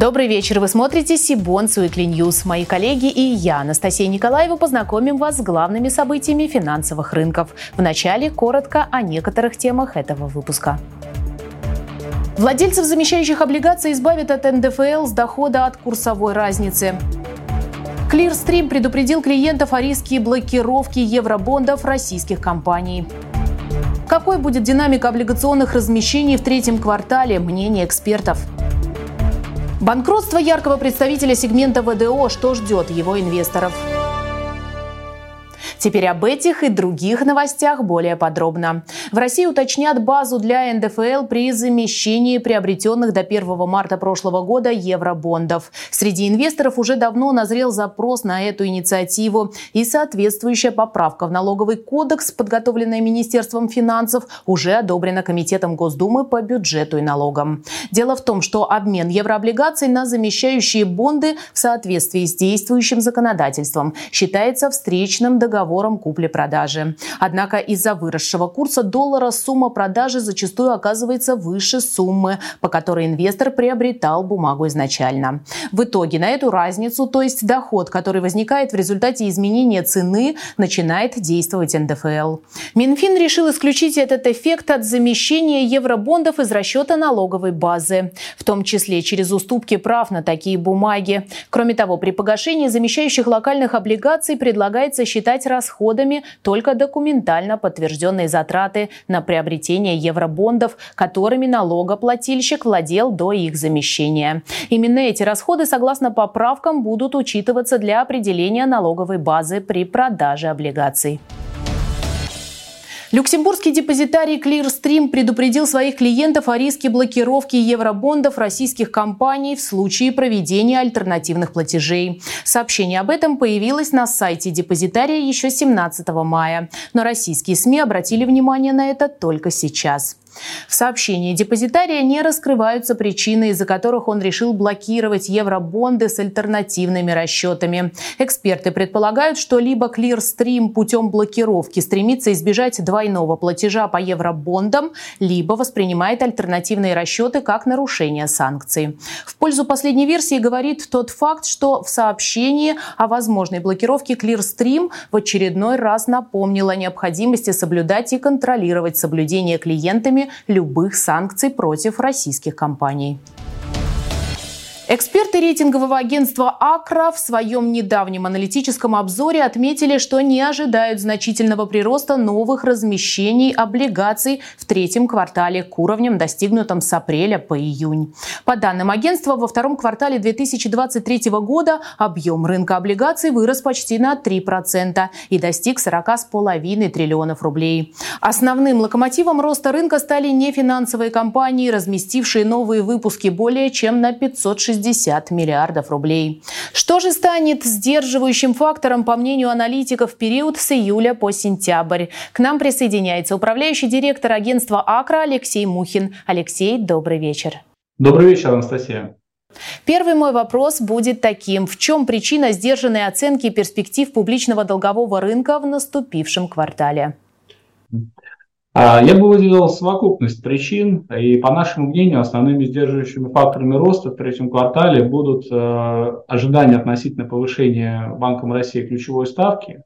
Добрый вечер. Вы смотрите Cbonds Weekly News. Мои коллеги и я, Анастасия Николаева, познакомим вас с главными событиями финансовых рынков. Вначале коротко о некоторых темах этого выпуска. Владельцев замещающих облигаций избавят от НДФЛ с дохода от курсовой разницы. Clearstream предупредил клиентов о риске блокировки евробондов российских компаний. Какой будет динамика облигационных размещений в третьем квартале? Мнение экспертов. Банкротство яркого представителя сегмента ВДО. Что ждет его инвесторов? Теперь об этих и других новостях более подробно. В России уточнят базу для НДФЛ при замещении приобретенных до 1 марта прошлого года евробондов. Среди инвесторов уже давно назрел запрос на эту инициативу и соответствующая поправка в налоговый кодекс, подготовленная Министерством финансов, уже одобрена Комитетом Госдумы по бюджету и налогам. Дело в том, что обмен еврооблигаций на замещающие бонды в соответствии с действующим законодательством считается встречным договором договором купли-продажи. Однако из-за выросшего курса доллара сумма продажи зачастую оказывается выше суммы, по которой инвестор приобретал бумагу изначально. В итоге на эту разницу, то есть доход, который возникает в результате изменения цены, начинает действовать НДФЛ. Минфин решил исключить этот эффект от замещения евробондов из расчета налоговой базы, в том числе через уступки прав на такие бумаги. Кроме того, при погашении замещающих локальных облигаций предлагается считать расходами только документально подтвержденные затраты на приобретение евробондов, которыми налогоплательщик владел до их замещения. Именно эти расходы, согласно поправкам, будут учитываться для определения налоговой базы при продаже облигаций. Люксембургский депозитарий Clearstream предупредил своих клиентов о риске блокировки евробондов российских компаний в случае проведения альтернативных платежей. Сообщение об этом появилось на сайте депозитария еще 17 мая, но российские СМИ обратили внимание на это только сейчас. В сообщении депозитария не раскрываются причины, из-за которых он решил блокировать евробонды с альтернативными расчетами. Эксперты предполагают, что либо Clearstream путем блокировки стремится избежать двойного платежа по евробондам, либо воспринимает альтернативные расчеты как нарушение санкций. В пользу последней версии говорит тот факт, что в сообщении о возможной блокировке Clearstream в очередной раз напомнила о необходимости соблюдать и контролировать соблюдение клиентами любых санкций против российских компаний. Эксперты рейтингового агентства «Акра» в своем недавнем аналитическом обзоре отметили, что не ожидают значительного прироста новых размещений облигаций в третьем квартале к уровням, достигнутым с апреля по июнь. По данным агентства, во втором квартале 2023 года объем рынка облигаций вырос почти на 3% и достиг 40,5 триллионов рублей. Основным локомотивом роста рынка стали нефинансовые компании, разместившие новые выпуски более чем на 560 60 миллиардов рублей. Что же станет сдерживающим фактором, по мнению аналитиков, период с июля по сентябрь? К нам присоединяется управляющий директор агентства «Акра» Алексей Мухин. Алексей, добрый вечер. Добрый вечер, Анастасия. Первый мой вопрос будет таким. В чем причина сдержанной оценки перспектив публичного долгового рынка в наступившем квартале? А, я бы выделил совокупность причин, и по нашему мнению основными сдерживающими факторами роста в третьем квартале будут э, ожидания относительно повышения Банком России ключевой ставки,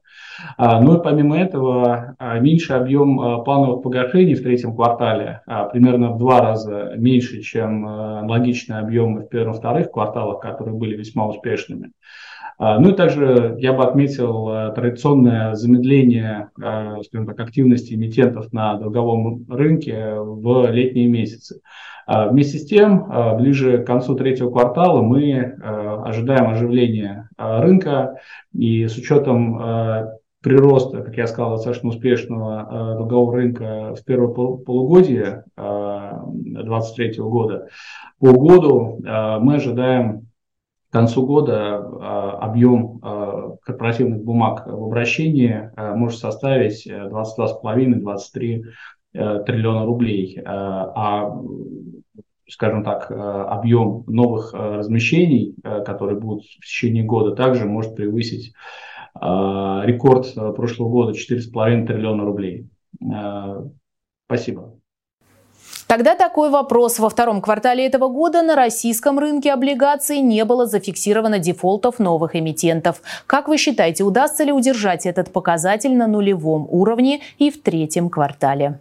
а, ну и помимо этого а, меньше объем плановых погашений в третьем квартале, примерно в два раза меньше, чем аналогичные объемы в первом-вторых кварталах, которые были весьма успешными. А, ну и также я бы отметил э, традиционное замедление э, скажем так, активности эмитентов на долговом рынке в летние месяцы. А, вместе с тем, э, ближе к концу третьего квартала мы ожидаем оживления рынка и с учетом прироста, как я сказал, достаточно успешного долгового рынка в первое полугодие 2023 года, по году мы ожидаем концу года а, объем а, корпоративных бумаг в обращении а, может составить 22,5-23 э, триллиона рублей. А скажем так, объем новых размещений, которые будут в течение года, также может превысить рекорд прошлого года 4,5 триллиона рублей. Спасибо. Тогда такой вопрос. Во втором квартале этого года на российском рынке облигаций не было зафиксировано дефолтов новых эмитентов. Как вы считаете, удастся ли удержать этот показатель на нулевом уровне и в третьем квартале?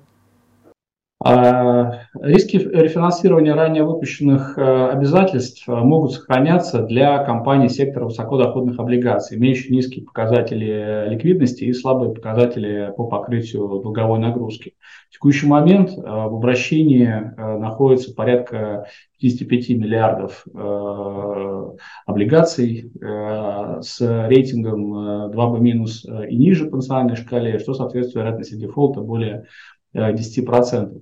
А, риски рефинансирования ранее выпущенных э, обязательств э, могут сохраняться для компаний сектора высокодоходных облигаций, имеющих низкие показатели ликвидности и слабые показатели по покрытию долговой нагрузки. В текущий момент э, в обращении находится порядка 55 миллиардов облигаций с рейтингом 2B- минус и ниже по национальной шкале, что соответствует вероятности дефолта более 10%.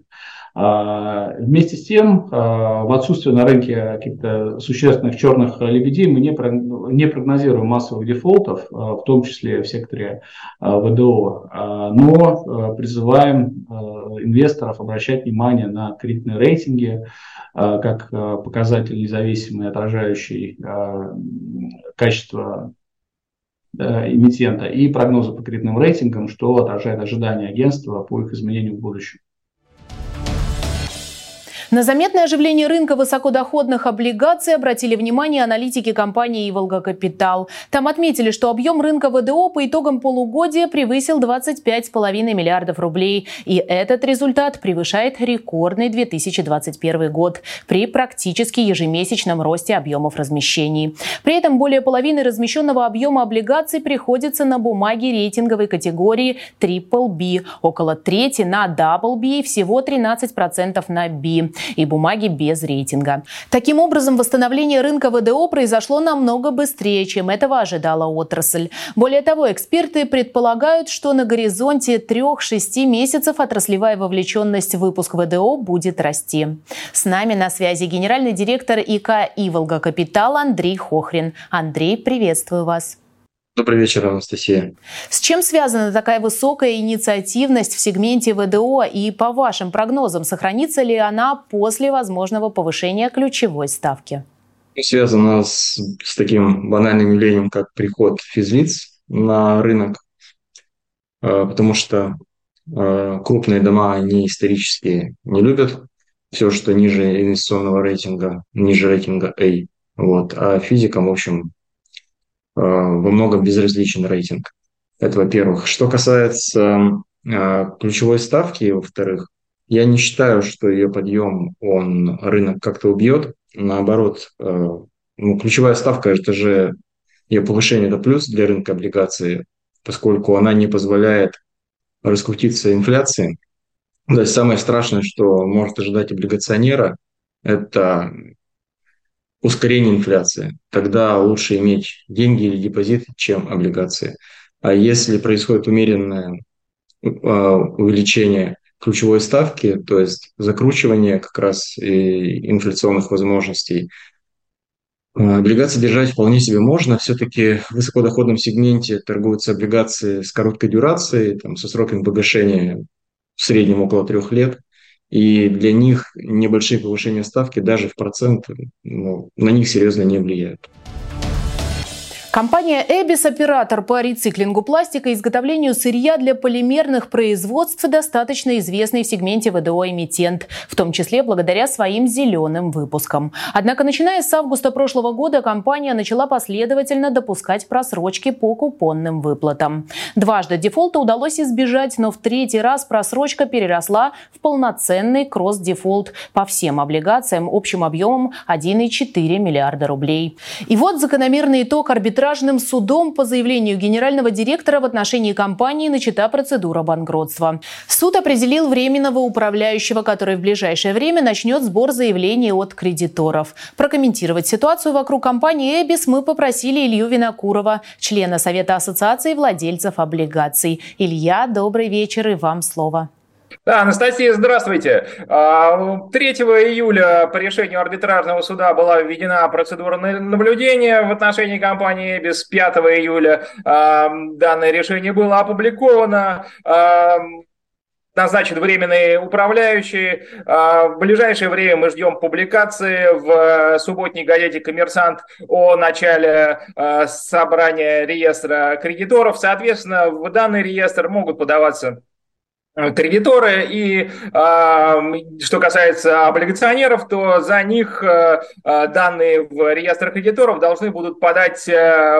А, вместе с тем, а, в отсутствие на рынке каких-то существенных черных лебедей, мы не прогнозируем массовых дефолтов, а, в том числе в секторе ВДО, но призываем инвесторов обращать внимание на кредитные рейтинги, как показатель независимый, отражающий качество эмитента и прогнозы по кредитным рейтингам, что отражает ожидания агентства по их изменению в будущем. На заметное оживление рынка высокодоходных облигаций обратили внимание аналитики компании «Иволга Капитал». Там отметили, что объем рынка ВДО по итогам полугодия превысил 25,5 миллиардов рублей. И этот результат превышает рекордный 2021 год при практически ежемесячном росте объемов размещений. При этом более половины размещенного объема облигаций приходится на бумаги рейтинговой категории Triple B, около трети на Double B и всего 13% на B и бумаги без рейтинга. Таким образом, восстановление рынка ВДО произошло намного быстрее, чем этого ожидала отрасль. Более того, эксперты предполагают, что на горизонте 3-6 месяцев отраслевая вовлеченность в выпуск ВДО будет расти. С нами на связи генеральный директор ИК «Иволга Капитал» Андрей Хохрин. Андрей, приветствую вас. Добрый вечер, Анастасия. С чем связана такая высокая инициативность в сегменте ВДО и, по вашим прогнозам, сохранится ли она после возможного повышения ключевой ставки? Связано с, с таким банальным явлением, как приход физлиц на рынок, э, потому что э, крупные дома, они исторически не любят все, что ниже инвестиционного рейтинга, ниже рейтинга A. Вот. А физикам, в общем, во многом безразличен рейтинг. Это во-первых. Что касается э, ключевой ставки, во-вторых, я не считаю, что ее подъем, он рынок как-то убьет. Наоборот, э, ну, ключевая ставка – это же ее повышение – это плюс для рынка облигаций, поскольку она не позволяет раскрутиться инфляции. То есть самое страшное, что может ожидать облигационера, это ускорение инфляции. Тогда лучше иметь деньги или депозит, чем облигации. А если происходит умеренное а, увеличение ключевой ставки, то есть закручивание как раз и инфляционных возможностей, а, Облигации держать вполне себе можно. Все-таки в высокодоходном сегменте торгуются облигации с короткой дюрацией, там, со сроками погашения в среднем около трех лет и для них небольшие повышения ставки даже в процент ну, на них серьезно не влияют. Компания «Эбис» – оператор по рециклингу пластика и изготовлению сырья для полимерных производств, достаточно известный в сегменте ВДО эмитент, в том числе благодаря своим зеленым выпускам. Однако, начиная с августа прошлого года, компания начала последовательно допускать просрочки по купонным выплатам. Дважды дефолта удалось избежать, но в третий раз просрочка переросла в полноценный кросс-дефолт по всем облигациям общим объемом 1,4 миллиарда рублей. И вот закономерный итог арбитража арбитражным судом по заявлению генерального директора в отношении компании начата процедура банкротства. Суд определил временного управляющего, который в ближайшее время начнет сбор заявлений от кредиторов. Прокомментировать ситуацию вокруг компании «Эбис» мы попросили Илью Винокурова, члена Совета ассоциации владельцев облигаций. Илья, добрый вечер и вам слово. Да, Анастасия, здравствуйте. 3 а, июля по решению арбитражного суда была введена процедура наблюдения в отношении компании без 5 июля. А, данное решение было опубликовано а, назначен временный управляющий. В ближайшее время мы ждем публикации в субботней газете «Коммерсант» о начале собрания реестра кредиторов. Соответственно, в данный реестр могут подаваться кредиторы. И что касается облигационеров, то за них э, э, данные в реестр кредиторов должны будут подать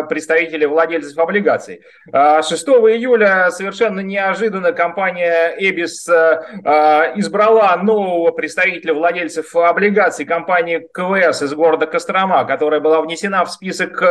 представители владельцев облигаций. 6 июля совершенно неожиданно компания Эбис избрала нового представителя владельцев облигаций компании КВС из города Кострома, которая была внесена в список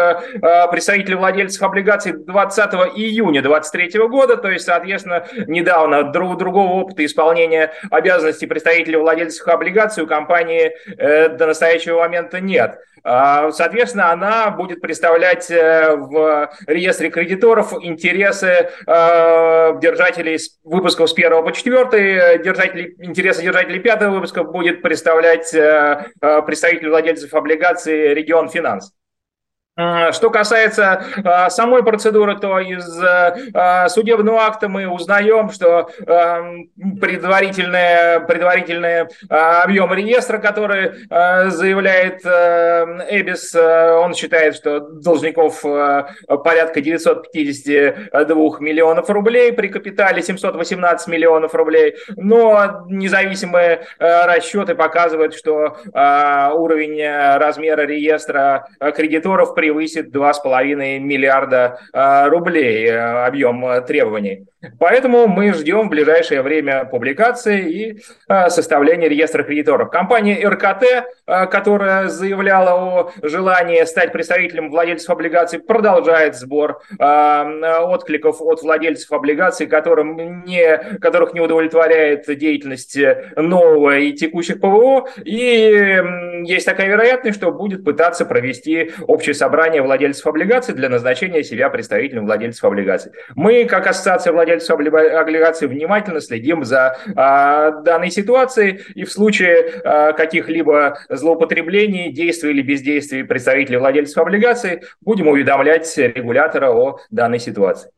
представителей владельцев облигаций 20 июня 2023 года, то есть, соответственно, недавно друг другого опыта исполнения обязанностей представителей владельцев облигаций у компании э, до настоящего момента нет. А, соответственно, она будет представлять э, в реестре кредиторов интересы э, держателей выпусков с 1 по 4, держателей, интересы держателей 5 выпуска будет представлять представитель владельцев облигаций Регион Финанс. А, что касается а, самой процедуры, то из а, судебного акта мы узнаем, что предварительный, предварительный объем реестра, который заявляет Эбис, он считает, что должников порядка 952 миллионов рублей при капитале 718 миллионов рублей, но независимые расчеты показывают, что уровень размера реестра кредиторов превысит 2,5 миллиарда а, рублей э, объем э, требований. Поэтому мы ждем в ближайшее время публикации и составления реестра кредиторов. Компания РКТ, которая заявляла о желании стать представителем владельцев облигаций, продолжает сбор откликов от владельцев облигаций, которым не, которых не удовлетворяет деятельность нового и текущих ПВО. И есть такая вероятность, что будет пытаться провести общее собрание собрания владельцев облигаций для назначения себя представителем владельцев облигаций. Мы, как ассоциация владельцев облигаций, внимательно следим за а, данной ситуацией и в случае а, каких-либо злоупотреблений, действий или бездействий представителей владельцев облигаций будем уведомлять регулятора о данной ситуации.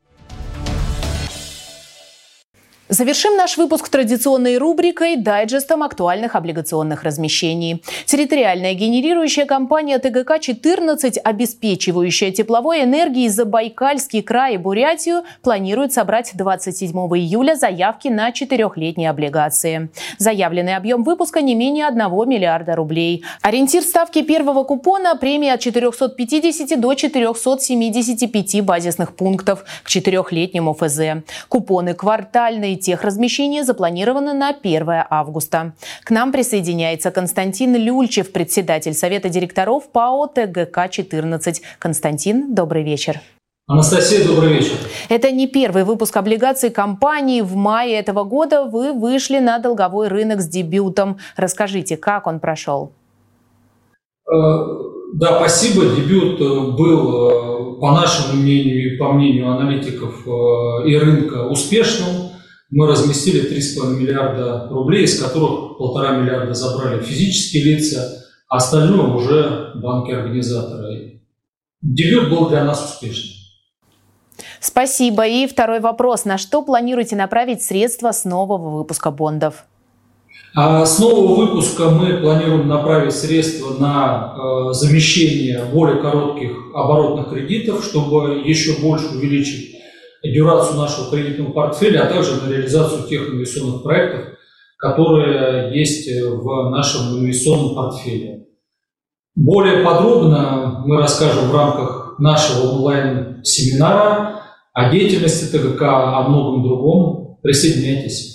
Завершим наш выпуск традиционной рубрикой дайджестом актуальных облигационных размещений. Территориальная генерирующая компания ТГК-14, обеспечивающая тепловой энергией Забайкальский край и Бурятию, планирует собрать 27 июля заявки на четырехлетние облигации. Заявленный объем выпуска не менее 1 миллиарда рублей. Ориентир ставки первого купона – премия от 450 до 475 базисных пунктов к четырехлетнему ФЗ. Купоны квартальные техразмещение запланировано на 1 августа. К нам присоединяется Константин Люльчев, председатель Совета директоров ПАО ТГК-14. Константин, добрый вечер. Анастасия, добрый вечер. Это не первый выпуск облигаций компании. В мае этого года вы вышли на долговой рынок с дебютом. Расскажите, как он прошел? Э, да, спасибо. Дебют э, был, э, по нашему мнению и по мнению аналитиков и рынка, успешным. Мы разместили 3,5 миллиарда рублей, из которых полтора миллиарда забрали физические лица, а остальное уже банки-организаторы. Дебют был для нас успешным. Спасибо. И второй вопрос. На что планируете направить средства с нового выпуска бондов? А с нового выпуска мы планируем направить средства на э, замещение более коротких оборотных кредитов, чтобы еще больше увеличить дюрацию нашего кредитного портфеля, а также на реализацию тех инвестиционных проектов, которые есть в нашем инвестиционном портфеле. Более подробно мы расскажем в рамках нашего онлайн-семинара о деятельности ТГК, о многом другом. Присоединяйтесь.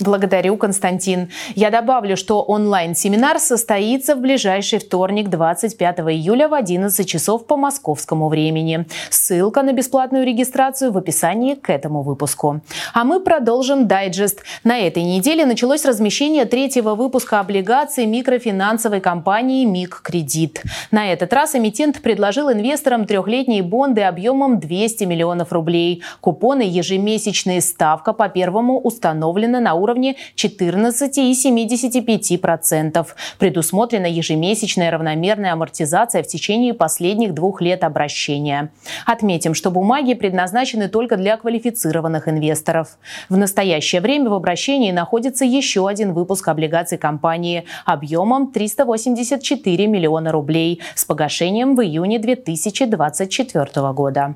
Благодарю, Константин. Я добавлю, что онлайн-семинар состоится в ближайший вторник, 25 июля в 11 часов по московскому времени. Ссылка на бесплатную регистрацию в описании к этому выпуску. А мы продолжим дайджест. На этой неделе началось размещение третьего выпуска облигаций микрофинансовой компании МИК Кредит. На этот раз эмитент предложил инвесторам трехлетние бонды объемом 200 миллионов рублей. Купоны ежемесячные ставка по первому установлена на уровне уровне 14,75%. Предусмотрена ежемесячная равномерная амортизация в течение последних двух лет обращения. Отметим, что бумаги предназначены только для квалифицированных инвесторов. В настоящее время в обращении находится еще один выпуск облигаций компании объемом 384 миллиона рублей с погашением в июне 2024 года.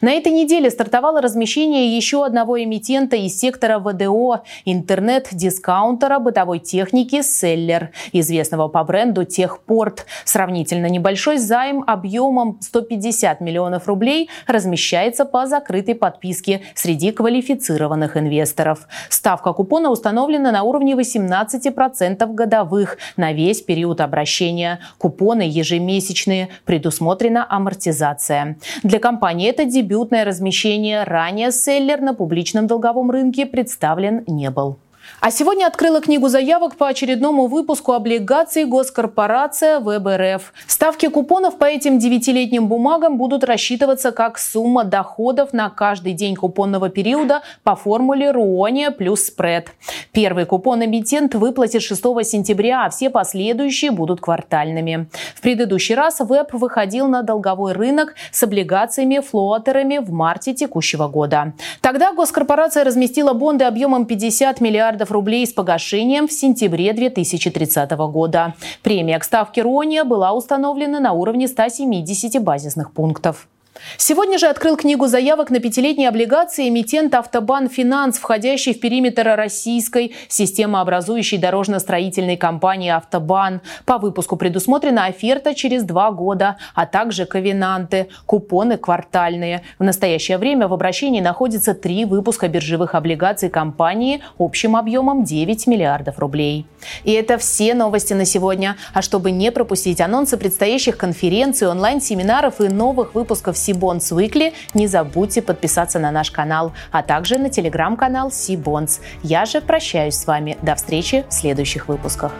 На этой неделе стартовало размещение еще одного эмитента из сектора ВДО – интернет-дискаунтера бытовой техники «Селлер», известного по бренду «Техпорт». Сравнительно небольшой займ объемом 150 миллионов рублей размещается по закрытой подписке среди квалифицированных инвесторов. Ставка купона установлена на уровне 18% годовых на весь период обращения. Купоны ежемесячные, предусмотрена амортизация. Для компании это дебютное размещение. Ранее селлер на публичном долговом рынке представлен не был. А сегодня открыла книгу заявок по очередному выпуску облигаций госкорпорация ВБРФ. Ставки купонов по этим девятилетним бумагам будут рассчитываться как сумма доходов на каждый день купонного периода по формуле Руония плюс спред. Первый купон эмитент выплатит 6 сентября, а все последующие будут квартальными. В предыдущий раз ВЭБ выходил на долговой рынок с облигациями-флотерами в марте текущего года. Тогда госкорпорация разместила бонды объемом 50 миллиардов миллиардов рублей с погашением в сентябре 2030 года. Премия к ставке Рония была установлена на уровне 170 базисных пунктов. Сегодня же открыл книгу заявок на пятилетние облигации эмитент «Автобан Финанс», входящий в периметр российской системообразующей дорожно-строительной компании «Автобан». По выпуску предусмотрена оферта через два года, а также ковенанты, купоны квартальные. В настоящее время в обращении находится три выпуска биржевых облигаций компании общим объемом 9 миллиардов рублей. И это все новости на сегодня. А чтобы не пропустить анонсы предстоящих конференций, онлайн-семинаров и новых выпусков Сибонс Weekly, не забудьте подписаться на наш канал, а также на телеграм-канал Сибонс. Я же прощаюсь с вами. До встречи в следующих выпусках.